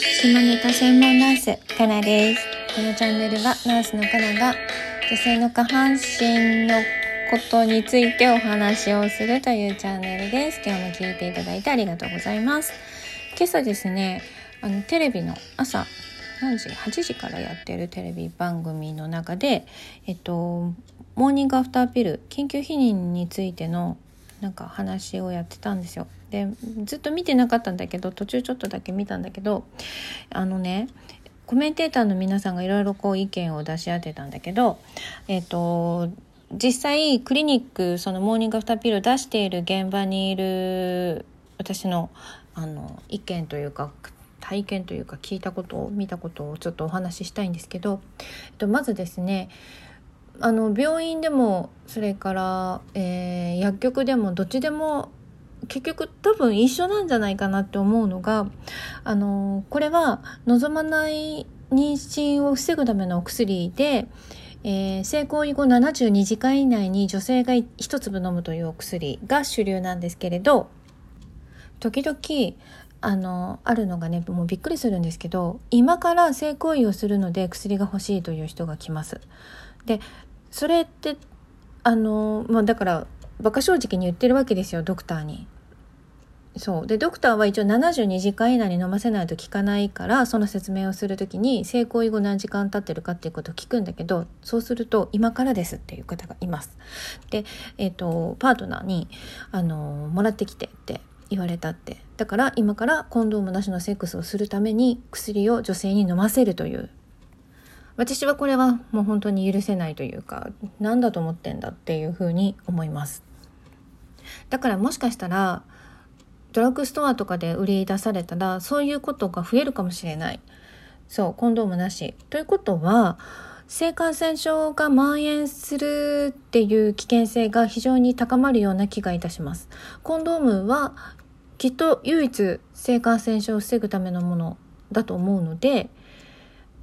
下ネタ専門ナース、かなです。このチャンネルはナースのかなが女性の下半身のことについてお話をするというチャンネルです。今日も聞いていただいてありがとうございます。今朝ですね、あのテレビの朝何時 ?8 時からやってるテレビ番組の中で、えっと、モーニングアフターピル、緊急避妊についてのなんか話をやってたんですよ。でずっと見てなかったんだけど途中ちょっとだけ見たんだけどあのねコメンテーターの皆さんがいろいろこう意見を出し合ってたんだけどえっ、ー、と実際クリニックそのモーニングアフターピルを出している現場にいる私のあの意見というか体験というか聞いたことを見たことをちょっとお話ししたいんですけど、えっと、まずですねあの病院でもそれから、えー、薬局でもどっちでも結局多分一緒なんじゃないかなって思うのがあのこれは望まない妊娠を防ぐためのお薬で、えー、性行為後72時間以内に女性が1粒飲むというお薬が主流なんですけれど時々あのあるのがねもうびっくりするんですけど今から性行為をするので薬が欲しいという人が来ます。でそれってあの、まあ、だから馬鹿正直に言ってるわけですよドクターに。そう。でドクターは一応72時間以内に飲ませないと効かないからその説明をする時に性行為後何時間経ってるかっていうことを聞くんだけどそうすると今からですっていう方がいます。で、えーと、パートナーにあのもらってきてって言われたって。だから今からコンドームなしのセックスをするために薬を女性に飲ませるという。私はこれはもう本当に許せないというか何だと思ってんだっていうふうに思います。だからもしかしたらドラッグストアとかで売り出されたらそういうことが増えるかもしれない。そうコンドームなし。ということは性感染症が蔓延するっていう危険性が非常に高まるような気がいたします。コンドームはきっと唯一性感染症を防ぐためのものだと思うので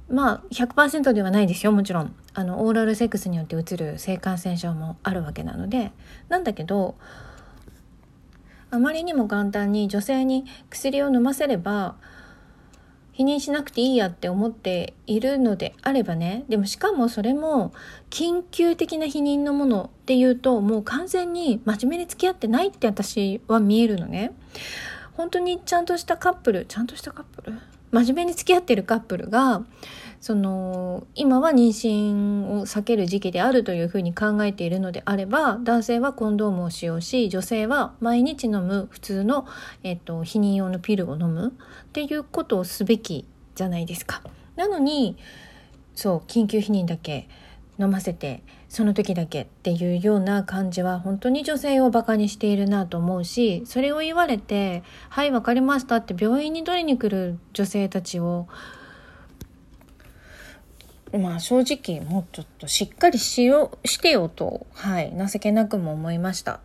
まあ100%ではないですよもちろん。あのオーラルセックスによってうつる性感染症もあるわけなので。なんだけどあまりにも簡単に女性に薬を飲ませれば否認しなくていいやって思っているのであればね。でもしかもそれも緊急的な否認のものっていうともう完全に真面目に付き合ってないって私は見えるのね。本当にちゃんとしたカップルちゃんとしたカップル？真面目に付き合ってるカップルがその今は妊娠を避ける時期であるというふうに考えているのであれば男性はコンドームを使用し女性は毎日飲む普通の、えっと、避妊用のピルを飲むっていうことをすべきじゃないですか。なのにそう緊急避妊だけ飲ませてその時だけっていうような感じは本当に女性をバカにしているなと思うしそれを言われて「はい分かりました」って病院に取りに来る女性たちをまあ正直もうちょっとしっかりしようしてよとはい情けなくも思いました。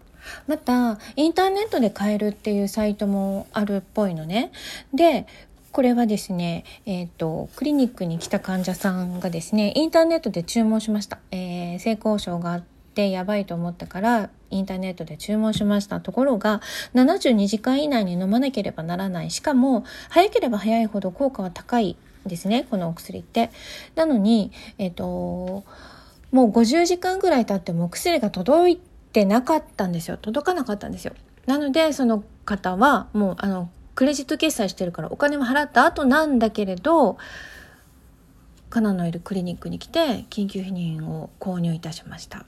またインターネットで買えるっていうサイトもあるっぽいのね。でこれはですね、えっ、ー、と、クリニックに来た患者さんがですね、インターネットで注文しました。えー、性交渉があってやばいと思ったから、インターネットで注文しましたところが、72時間以内に飲まなければならない。しかも、早ければ早いほど効果は高いですね、このお薬って。なのに、えっ、ー、と、もう50時間ぐらい経ってもお薬が届いてなかったんですよ。届かなかったんですよ。なので、その方は、もう、あの、クレジット決済してるからお金も払った後なんだけれどカナのいるクリニックに来て緊急避妊を購入いたしました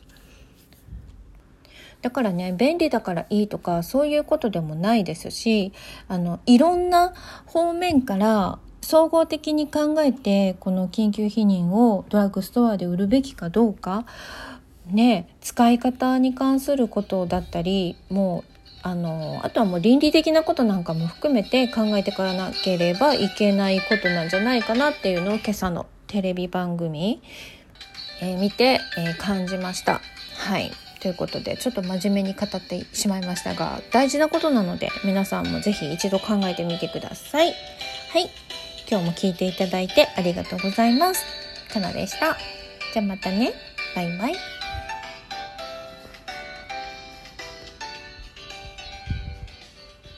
だからね便利だからいいとかそういうことでもないですしあのいろんな方面から総合的に考えてこの緊急避妊をドラッグストアで売るべきかどうかね使い方に関することだったりもうあのあとはもう倫理的なことなんかも含めて考えてからなければいけないことなんじゃないかなっていうのを今朝のテレビ番組、えー、見て、えー、感じました。はいということでちょっと真面目に語ってしまいましたが大事なことなので皆さんも是非一度考えてみてください。はい今日も聞いていただいてありがとうございます。かなでした。じゃあまたね。バイバイ。